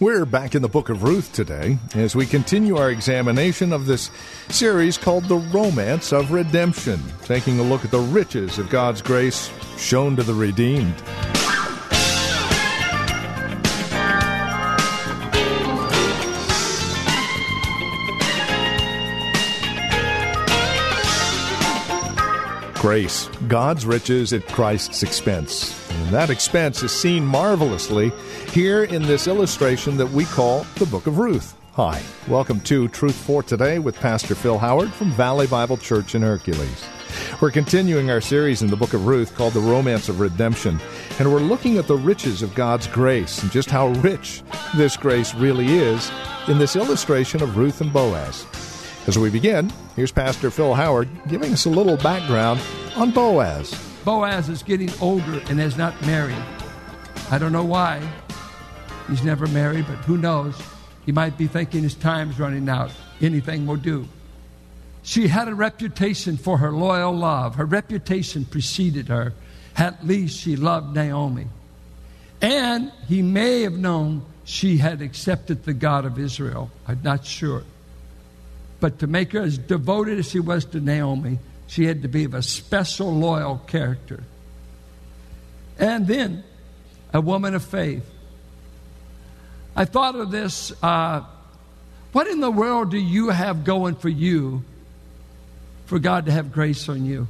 We're back in the book of Ruth today as we continue our examination of this series called The Romance of Redemption, taking a look at the riches of God's grace shown to the redeemed. Grace, God's riches at Christ's expense. And that expense is seen marvelously here in this illustration that we call the Book of Ruth. Hi, welcome to Truth for Today with Pastor Phil Howard from Valley Bible Church in Hercules. We're continuing our series in the book of Ruth called The Romance of Redemption, and we're looking at the riches of God's grace and just how rich this grace really is in this illustration of Ruth and Boaz. As we begin, here's Pastor Phil Howard giving us a little background on Boaz. Boaz is getting older and is not married. I don't know why. He's never married, but who knows? He might be thinking his time's running out. Anything will do. She had a reputation for her loyal love. Her reputation preceded her. At least she loved Naomi. And he may have known she had accepted the God of Israel. I'm not sure. But to make her as devoted as she was to Naomi, she had to be of a special, loyal character. And then, a woman of faith. I thought of this uh, what in the world do you have going for you for God to have grace on you?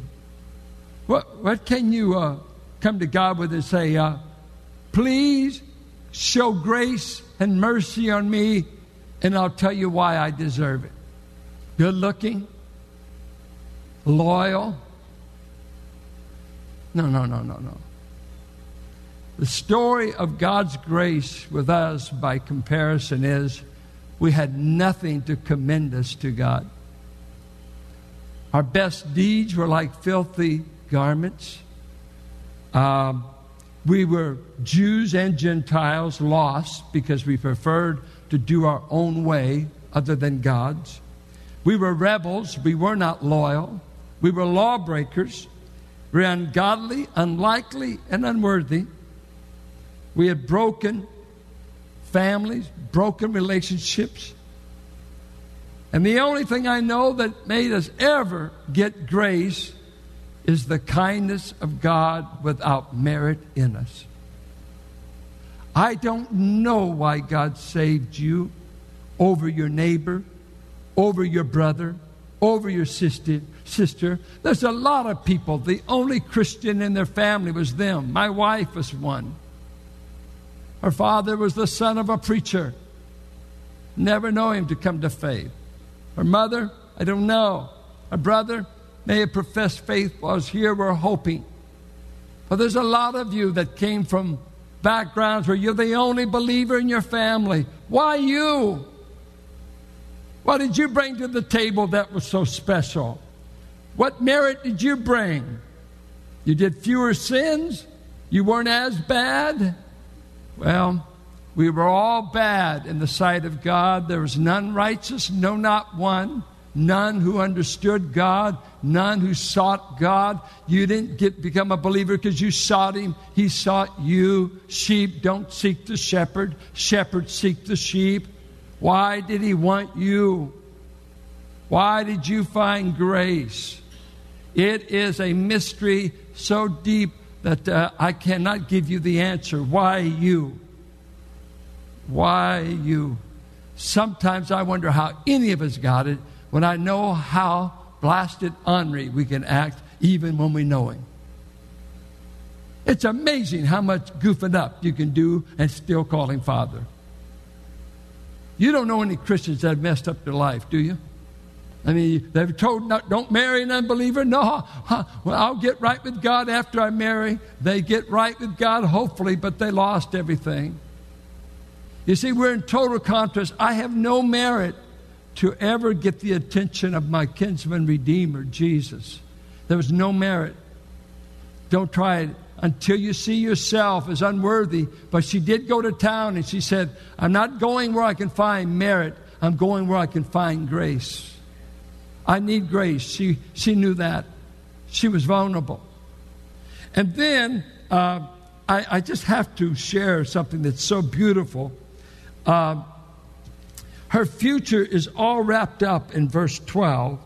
What, what can you uh, come to God with and say, uh, please show grace and mercy on me, and I'll tell you why I deserve it? Good looking, loyal. No, no, no, no, no. The story of God's grace with us, by comparison, is we had nothing to commend us to God. Our best deeds were like filthy garments. Um, we were Jews and Gentiles lost because we preferred to do our own way other than God's. We were rebels. We were not loyal. We were lawbreakers. We were ungodly, unlikely, and unworthy. We had broken families, broken relationships. And the only thing I know that made us ever get grace is the kindness of God without merit in us. I don't know why God saved you over your neighbor over your brother, over your sister. Sister, there's a lot of people. The only Christian in their family was them. My wife was one. Her father was the son of a preacher. Never know him to come to faith. Her mother, I don't know. Her brother may have professed faith was here. We're hoping. But there's a lot of you that came from backgrounds where you're the only believer in your family. Why you? What did you bring to the table that was so special? What merit did you bring? You did fewer sins? You weren't as bad? Well, we were all bad in the sight of God. There was none righteous, no, not one. None who understood God, none who sought God. You didn't get become a believer because you sought Him. He sought you. Sheep don't seek the shepherd. Shepherds seek the sheep. Why did He want you? Why did you find grace? It is a mystery so deep that uh, I cannot give you the answer. Why you? Why you? Sometimes I wonder how any of us got it when I know how blasted ornery we can act even when we know Him. It's amazing how much goofing up you can do and still call Him Father. You don't know any Christians that have messed up their life, do you? I mean, they've told not, don't marry an unbeliever. No, huh, well, I'll get right with God after I marry. They get right with God, hopefully, but they lost everything. You see, we're in total contrast. I have no merit to ever get the attention of my kinsman redeemer, Jesus. There was no merit. Don't try it until you see yourself as unworthy. But she did go to town and she said, I'm not going where I can find merit, I'm going where I can find grace. I need grace. She, she knew that. She was vulnerable. And then uh, I, I, just have to share something that's so beautiful. Uh, her future is all wrapped up in verse 12,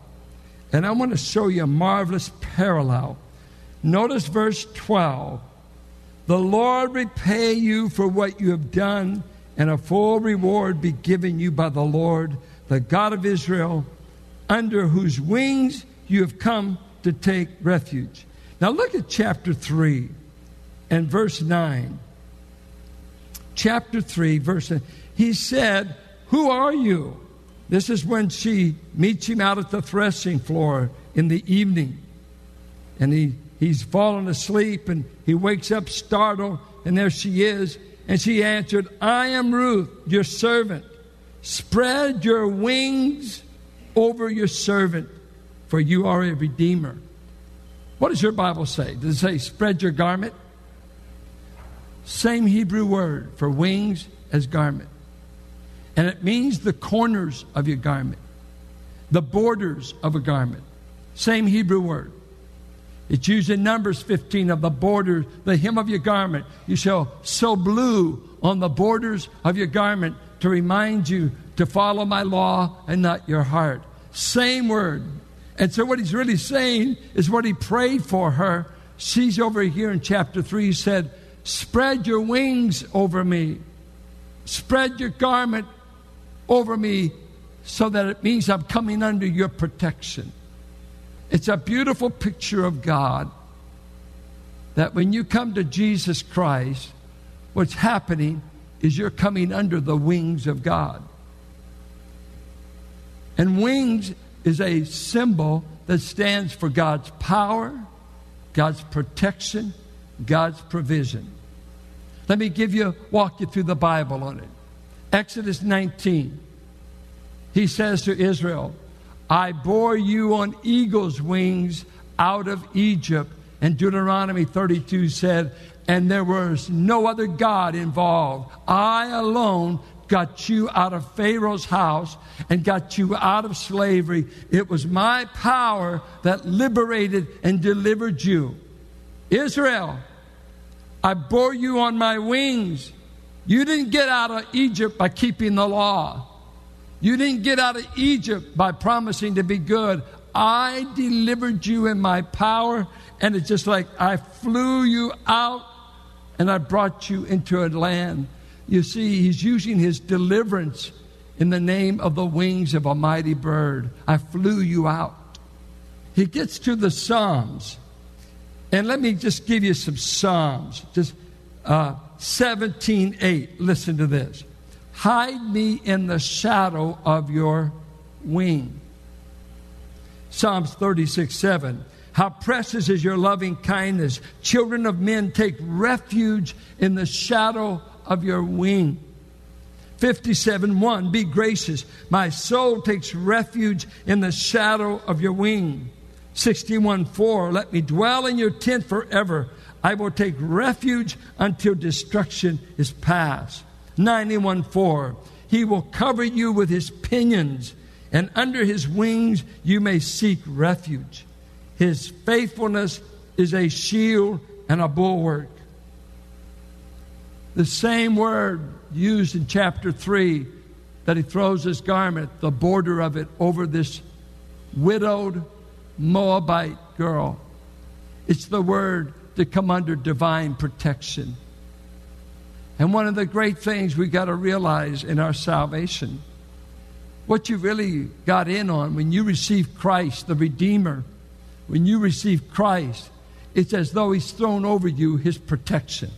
and I want to show you a marvelous parallel. Notice verse 12 The Lord repay you for what you have done, and a full reward be given you by the Lord, the God of Israel, under whose wings you have come to take refuge. Now look at chapter 3 and verse 9. Chapter 3, verse 9. He said, Who are you? This is when she meets him out at the threshing floor in the evening. And he, he's fallen asleep and he wakes up startled, and there she is. And she answered, I am Ruth, your servant. Spread your wings over your servant, for you are a redeemer. What does your Bible say? Does it say spread your garment? Same Hebrew word for wings as garment. And it means the corners of your garment, the borders of a garment. Same Hebrew word. It's used in Numbers 15 of the borders, the hem of your garment. You shall sew blue on the borders of your garment to remind you to follow my law and not your heart. Same word. And so, what he's really saying is what he prayed for her. She's over here in chapter 3 He said, Spread your wings over me, spread your garment over me so that it means I'm coming under your protection. It's a beautiful picture of God that when you come to Jesus Christ, what's happening is you're coming under the wings of God. And wings is a symbol that stands for God's power, God's protection, God's provision. Let me give you walk you through the Bible on it. Exodus 19. He says to Israel, I bore you on eagle's wings out of Egypt. And Deuteronomy 32 said, and there was no other God involved. I alone got you out of Pharaoh's house and got you out of slavery. It was my power that liberated and delivered you. Israel, I bore you on my wings. You didn't get out of Egypt by keeping the law. You didn't get out of Egypt by promising to be good. I delivered you in my power, and it's just like I flew you out and I brought you into a land. You see, he's using his deliverance in the name of the wings of a mighty bird. I flew you out. He gets to the Psalms. And let me just give you some Psalms. Just uh, 17 8. Listen to this. Hide me in the shadow of your wing. Psalms 36 7. How precious is your loving kindness. Children of men take refuge in the shadow of your wing. 57 1 Be gracious. My soul takes refuge in the shadow of your wing. 61 4 Let me dwell in your tent forever. I will take refuge until destruction is past. 91 4 He will cover you with his pinions, and under his wings you may seek refuge. His faithfulness is a shield and a bulwark. The same word used in chapter 3 that he throws his garment, the border of it, over this widowed Moabite girl. It's the word to come under divine protection. And one of the great things we got to realize in our salvation, what you really got in on when you receive Christ, the Redeemer, when you receive Christ, it's as though He's thrown over you His protection.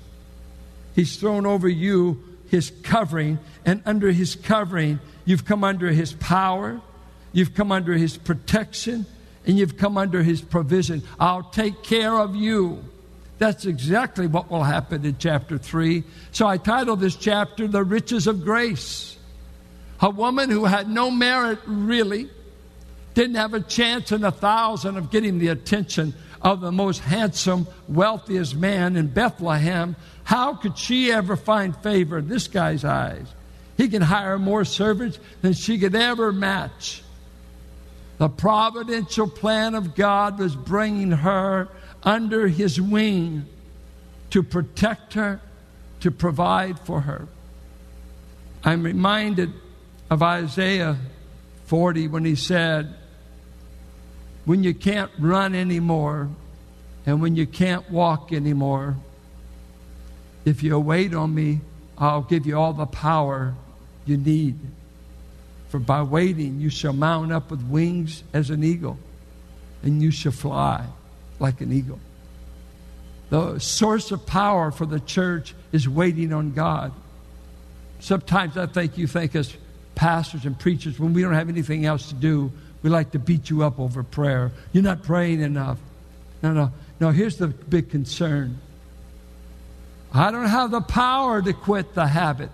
He's thrown over you His covering, and under His covering, you've come under His power, you've come under His protection, and you've come under His provision. I'll take care of you. That's exactly what will happen in chapter 3. So I titled this chapter The Riches of Grace. A woman who had no merit really, didn't have a chance in a thousand of getting the attention of the most handsome, wealthiest man in Bethlehem. How could she ever find favor in this guy's eyes? He can hire more servants than she could ever match. The providential plan of God was bringing her under his wing to protect her, to provide for her. I'm reminded of Isaiah 40 when he said, When you can't run anymore and when you can't walk anymore, if you wait on me, I'll give you all the power you need. For by waiting, you shall mount up with wings as an eagle, and you shall fly like an eagle. The source of power for the church is waiting on God. Sometimes I think you think as pastors and preachers, when we don't have anything else to do, we like to beat you up over prayer. You're not praying enough. No, no. No, here's the big concern. I don't have the power to quit the habit.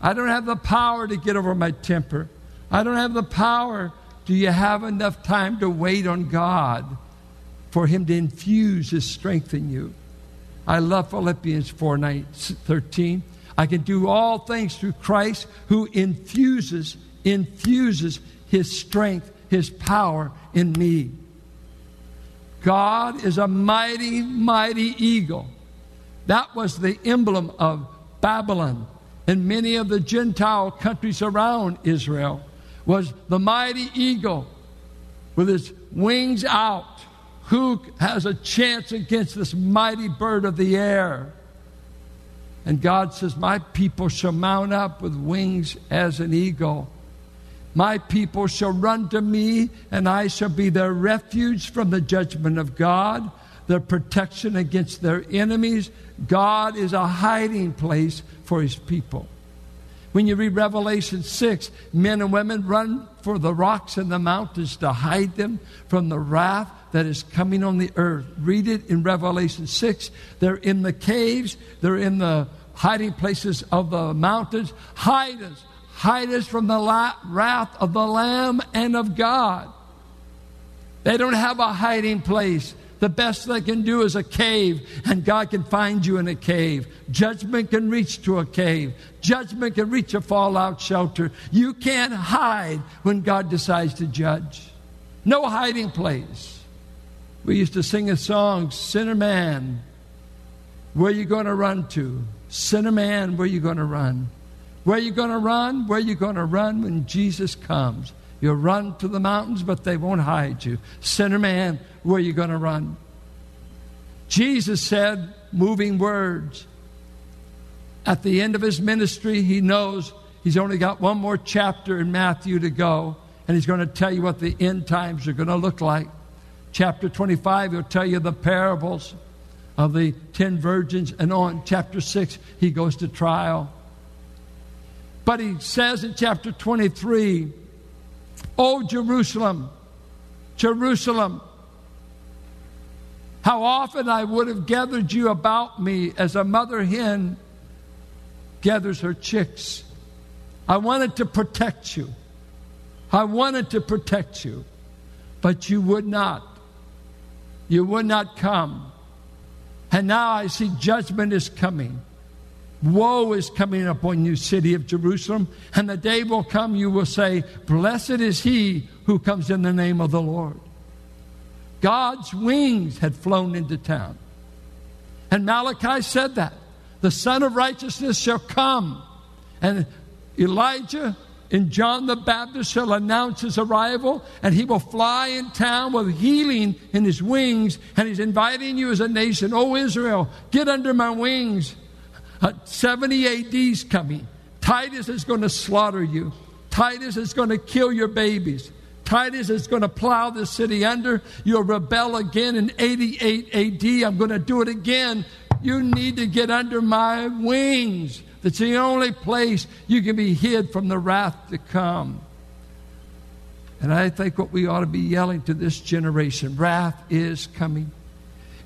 I don't have the power to get over my temper. I don't have the power. Do you have enough time to wait on God for Him to infuse His strength in you? I love Philippians 4 9, 13. I can do all things through Christ who infuses, infuses his strength, his power in me. God is a mighty, mighty eagle. That was the emblem of Babylon and many of the Gentile countries around Israel was the mighty eagle with his wings out. Who has a chance against this mighty bird of the air? And God says, My people shall mount up with wings as an eagle. My people shall run to me, and I shall be their refuge from the judgment of God, their protection against their enemies. God is a hiding place for his people. When you read Revelation 6, men and women run for the rocks and the mountains to hide them from the wrath that is coming on the earth. Read it in Revelation 6. They're in the caves, they're in the hiding places of the mountains. Hide us, hide us from the wrath of the Lamb and of God. They don't have a hiding place. The best they can do is a cave, and God can find you in a cave. Judgment can reach to a cave. Judgment can reach a fallout shelter. You can't hide when God decides to judge. No hiding place. We used to sing a song, Sinner Man, where you going to run to? Sinner Man, where you going to run? Where you going to run? Where you going to run when Jesus comes? You'll run to the mountains, but they won't hide you. Sinner Man, where you going to run? Jesus said, moving words. At the end of his ministry, he knows he's only got one more chapter in Matthew to go, and he's going to tell you what the end times are going to look like. Chapter 25, he'll tell you the parables of the ten virgins, and on. Chapter 6, he goes to trial. But he says in chapter 23, Oh, Jerusalem, Jerusalem, how often I would have gathered you about me as a mother hen gathers her chicks. I wanted to protect you. I wanted to protect you, but you would not. You would not come. And now I see judgment is coming. Woe is coming upon you, city of Jerusalem. And the day will come, you will say, Blessed is he who comes in the name of the Lord. God's wings had flown into town. And Malachi said that. The Sun of Righteousness shall come. And Elijah and John the Baptist shall announce his arrival, and he will fly in town with healing in his wings, and he's inviting you as a nation. Oh, Israel, get under my wings. Uh, 70 AD is coming. Titus is going to slaughter you. Titus is going to kill your babies. Titus is going to plow the city under. You'll rebel again in 88 AD. I'm going to do it again. You need to get under my wings. That's the only place you can be hid from the wrath to come. And I think what we ought to be yelling to this generation wrath is coming.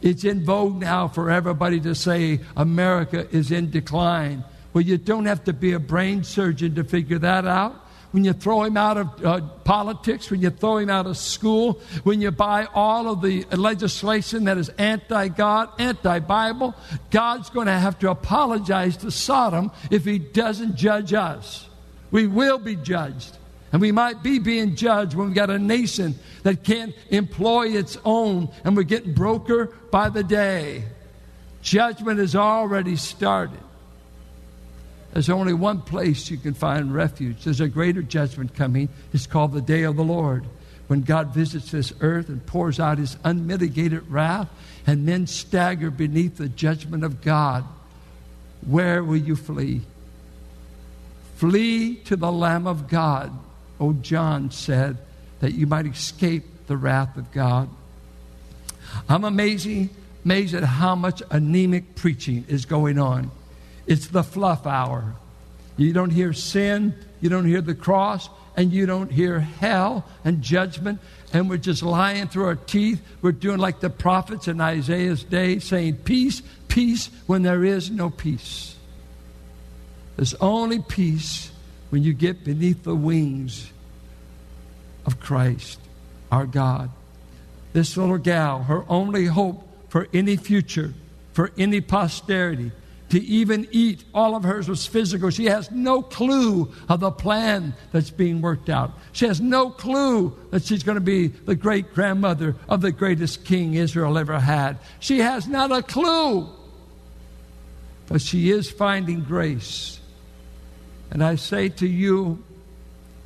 It's in vogue now for everybody to say America is in decline. Well, you don't have to be a brain surgeon to figure that out when you throw him out of uh, politics, when you throw him out of school, when you buy all of the legislation that is anti God, anti Bible, God's going to have to apologize to Sodom if he doesn't judge us. We will be judged. And we might be being judged when we've got a nation that can't employ its own and we're getting broker by the day. Judgment has already started. There's only one place you can find refuge. There's a greater judgment coming. It's called the day of the Lord. When God visits this earth and pours out his unmitigated wrath, and men stagger beneath the judgment of God, where will you flee? Flee to the Lamb of God, O John said, that you might escape the wrath of God. I'm amazing, amazed at how much anemic preaching is going on. It's the fluff hour. You don't hear sin, you don't hear the cross, and you don't hear hell and judgment. And we're just lying through our teeth. We're doing like the prophets in Isaiah's day, saying, Peace, peace, when there is no peace. There's only peace when you get beneath the wings of Christ, our God. This little gal, her only hope for any future, for any posterity, to even eat. All of hers was physical. She has no clue of the plan that's being worked out. She has no clue that she's going to be the great grandmother of the greatest king Israel ever had. She has not a clue. But she is finding grace. And I say to you,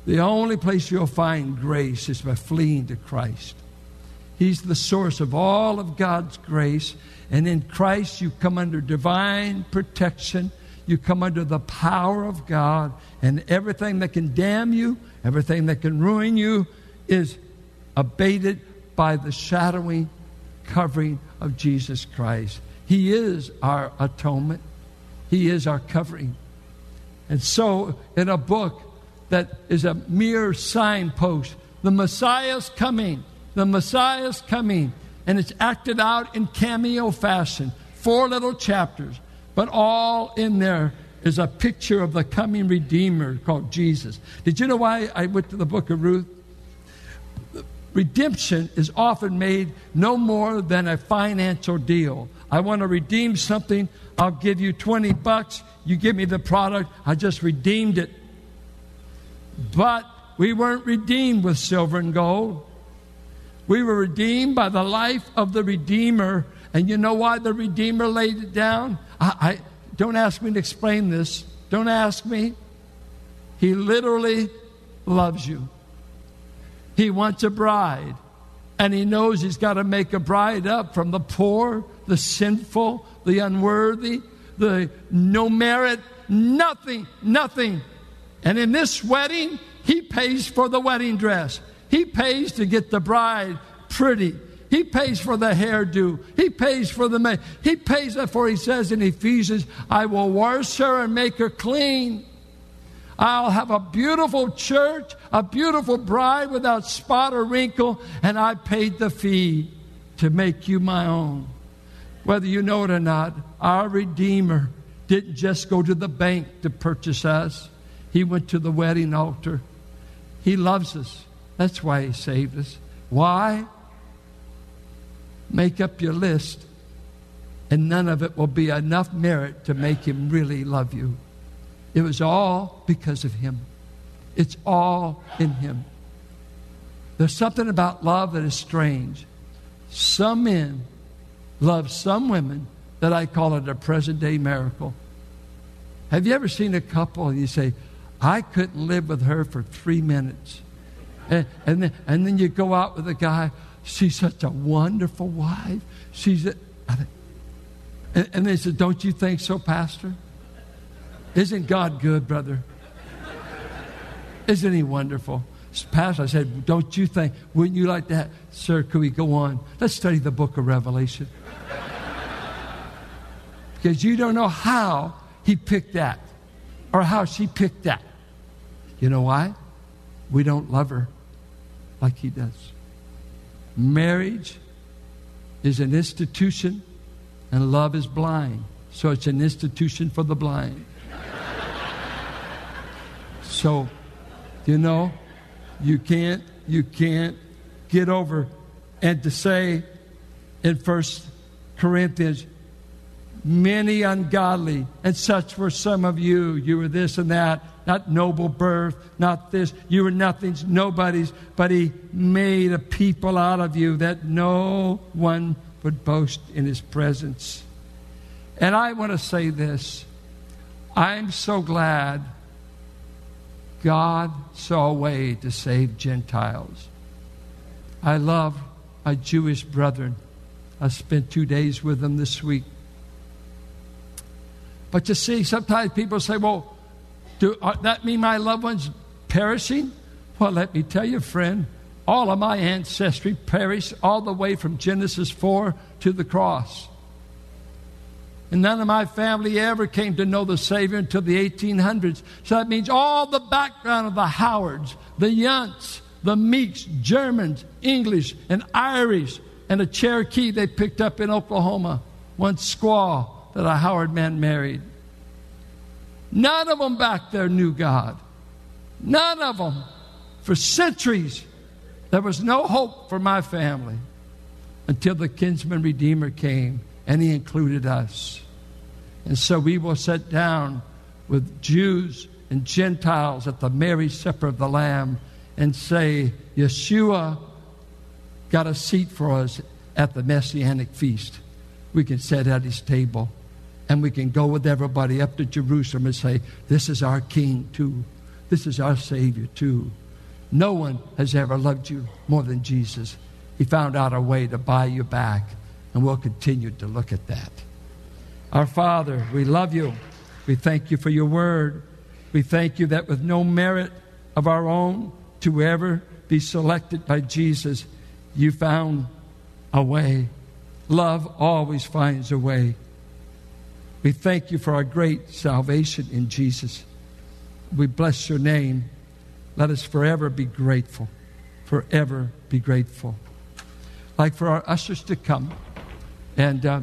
the only place you'll find grace is by fleeing to Christ. He's the source of all of God's grace. And in Christ, you come under divine protection. You come under the power of God. And everything that can damn you, everything that can ruin you, is abated by the shadowing covering of Jesus Christ. He is our atonement, He is our covering. And so, in a book that is a mere signpost, the Messiah's coming, the Messiah's coming and it's acted out in cameo fashion. Four little chapters, but all in there is a picture of the coming Redeemer called Jesus. Did you know why I went to the book of Ruth? Redemption is often made no more than a financial deal. I want to redeem something, I'll give you 20 bucks, you give me the product, I just redeemed it. But we weren't redeemed with silver and gold. We were redeemed by the life of the Redeemer. And you know why the Redeemer laid it down? I, I don't ask me to explain this. Don't ask me. He literally loves you. He wants a bride. And he knows he's got to make a bride up from the poor, the sinful, the unworthy, the no merit, nothing, nothing. And in this wedding, he pays for the wedding dress. He pays to get the bride pretty. He pays for the hairdo. He pays for the man. He pays for, he says in Ephesians, I will wash her and make her clean. I'll have a beautiful church, a beautiful bride without spot or wrinkle, and I paid the fee to make you my own. Whether you know it or not, our Redeemer didn't just go to the bank to purchase us, He went to the wedding altar. He loves us. That's why He saved us. Why? Make up your list, and none of it will be enough merit to make Him really love you. It was all because of Him, it's all in Him. There's something about love that is strange. Some men love some women that I call it a present day miracle. Have you ever seen a couple and you say, I couldn't live with her for three minutes? And, then, and then you go out with a guy, she's such a wonderful wife. She's a, and, and they said, Don't you think so, Pastor? Isn't God good, brother? Isn't he wonderful? Pastor, I said, Don't you think, wouldn't you like that? Sir, could we go on? Let's study the book of Revelation. because you don't know how he picked that or how she picked that. You know why? We don't love her like he does. Marriage is an institution, and love is blind. So it's an institution for the blind. so, you know, you can't, you can't get over and to say in First Corinthians, many ungodly, and such were some of you. You were this and that, not noble birth, not this. You were nothings, nobodies, but He made a people out of you that no one would boast in His presence. And I want to say this I'm so glad God saw a way to save Gentiles. I love my Jewish brethren. I spent two days with them this week. But you see, sometimes people say, well, do uh, that mean my loved ones perishing? Well, let me tell you, friend, all of my ancestry perished all the way from Genesis 4 to the cross. And none of my family ever came to know the Savior until the 1800s. So that means all the background of the Howards, the Yunts, the Meeks, Germans, English, and Irish, and a Cherokee they picked up in Oklahoma, one squaw that a Howard man married. None of them back there knew God. None of them. For centuries, there was no hope for my family until the kinsman redeemer came and he included us. And so we will sit down with Jews and Gentiles at the marriage supper of the Lamb and say, Yeshua got a seat for us at the Messianic feast. We can sit at his table and we can go with everybody up to Jerusalem and say, This is our King, too. This is our Savior, too. No one has ever loved you more than Jesus. He found out a way to buy you back, and we'll continue to look at that. Our Father, we love you. We thank you for your word. We thank you that with no merit of our own to ever be selected by Jesus, you found a way. Love always finds a way. We thank you for our great salvation in Jesus. We bless your name. Let us forever be grateful. Forever be grateful. Like for our ushers to come. And uh,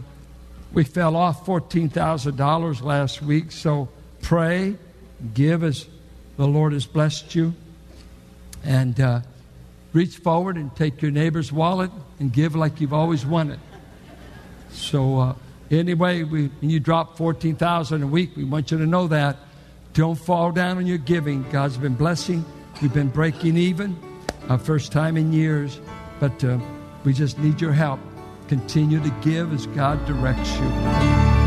we fell off $14,000 last week, so pray, give as the Lord has blessed you. And uh, reach forward and take your neighbor's wallet and give like you've always wanted. So, uh, Anyway, we, you drop 14000 a week, we want you to know that. Don't fall down on your giving. God's been blessing. We've been breaking even, our first time in years, but uh, we just need your help. Continue to give as God directs you.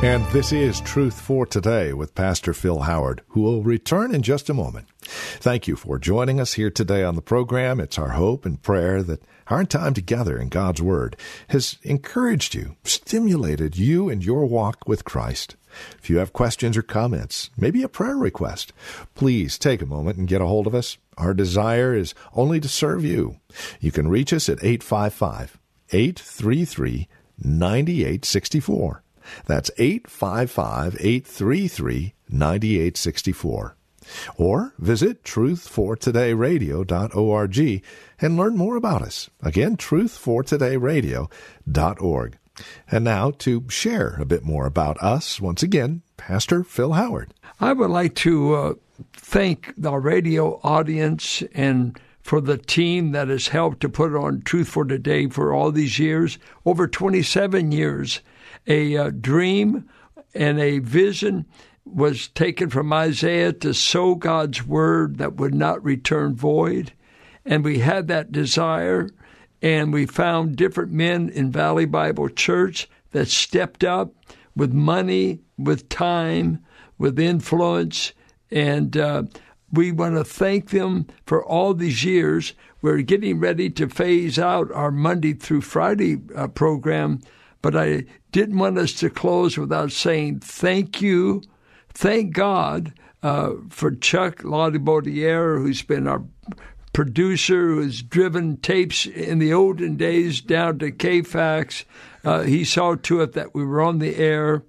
And this is Truth for Today with Pastor Phil Howard, who will return in just a moment. Thank you for joining us here today on the program. It's our hope and prayer that our time together in God's Word has encouraged you, stimulated you in your walk with Christ. If you have questions or comments, maybe a prayer request, please take a moment and get a hold of us. Our desire is only to serve you. You can reach us at 855 833 9864. That's 855 833 9864 or visit truthfortodayradio.org and learn more about us. Again, truthfortodayradio.org. And now to share a bit more about us, once again, Pastor Phil Howard. I would like to uh, thank the radio audience and for the team that has helped to put on Truth for Today for all these years, over 27 years. A uh, dream and a vision was taken from Isaiah to sow God's word that would not return void. And we had that desire, and we found different men in Valley Bible Church that stepped up with money, with time, with influence, and uh, we want to thank them for all these years. We're getting ready to phase out our Monday through Friday uh, program, but I didn't want us to close without saying thank you thank God uh, for Chuck Laudibaudiere, who's been our producer, who's driven tapes in the olden days down to KFAX. Uh, he saw to it that we were on the air.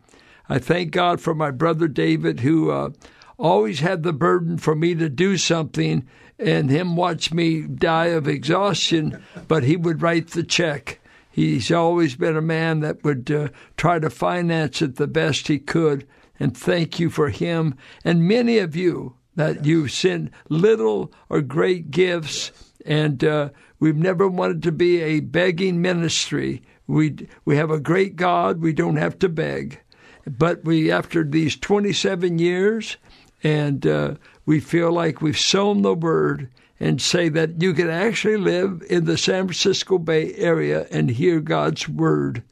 I thank God for my brother David, who uh, always had the burden for me to do something and him watch me die of exhaustion, but he would write the check. He's always been a man that would uh, try to finance it the best he could. And thank you for him and many of you that you send little or great gifts. And uh, we've never wanted to be a begging ministry. We we have a great God. We don't have to beg, but we after these 27 years, and uh, we feel like we've sown the word and say that you can actually live in the San Francisco Bay Area and hear God's word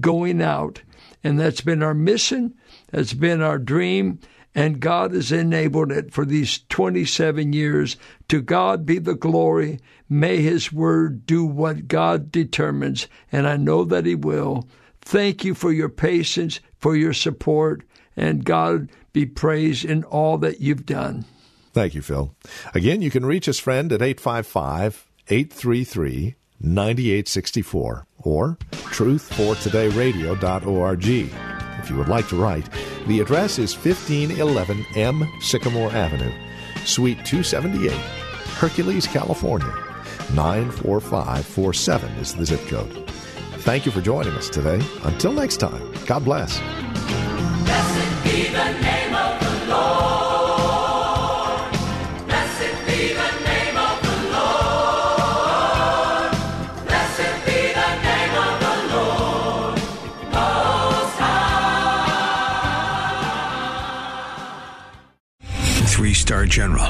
going out. And that's been our mission, that's been our dream, and God has enabled it for these 27 years. To God be the glory. May His word do what God determines, and I know that He will. Thank you for your patience, for your support, and God be praised in all that you've done. Thank you, Phil. Again, you can reach us, friend, at 855 833 9864 or truthfortodayradio.org. If you would like to write, the address is 1511 M. Sycamore Avenue, Suite 278, Hercules, California. 94547 is the zip code. Thank you for joining us today. Until next time, God bless.